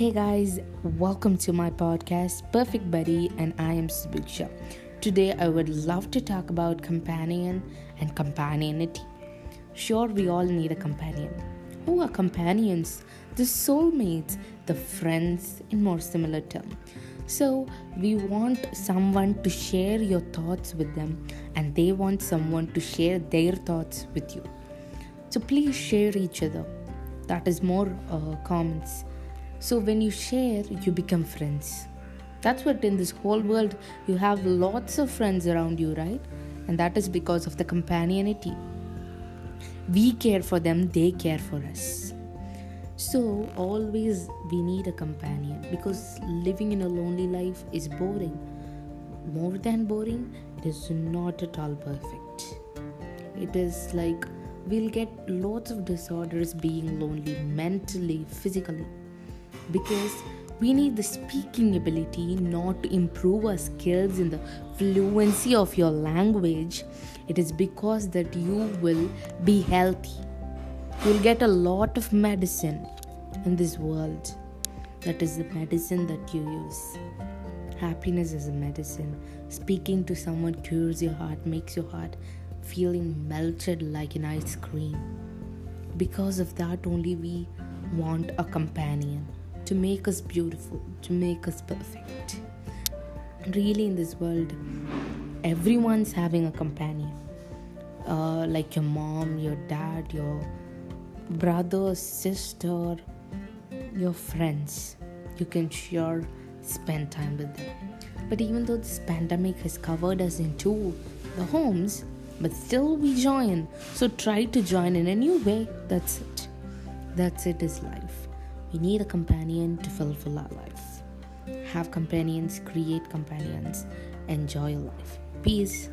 Hey guys, welcome to my podcast, Perfect Buddy, and I am Subiksha. Today, I would love to talk about companion and companionity. Sure, we all need a companion. Who are companions? The soulmates, the friends, in more similar term. So, we want someone to share your thoughts with them, and they want someone to share their thoughts with you. So, please share each other. That is more uh, comments so when you share, you become friends. That's what in this whole world you have lots of friends around you, right? And that is because of the companionity. We care for them, they care for us. So always we need a companion because living in a lonely life is boring. More than boring, it is not at all perfect. It is like we'll get lots of disorders being lonely mentally, physically because we need the speaking ability not to improve our skills in the fluency of your language. It is because that you will be healthy. You'll get a lot of medicine in this world. That is the medicine that you use. Happiness is a medicine. Speaking to someone cures your heart makes your heart feeling melted like an ice cream. Because of that only we want a companion to make us beautiful, to make us perfect. Really, in this world, everyone's having a companion. Uh, like your mom, your dad, your brother, sister, your friends. You can sure spend time with them. But even though this pandemic has covered us into the homes, but still we join. So try to join in a new way. That's it. That's it is life. We need a companion to fulfill our life. Have companions, create companions, enjoy life. Peace.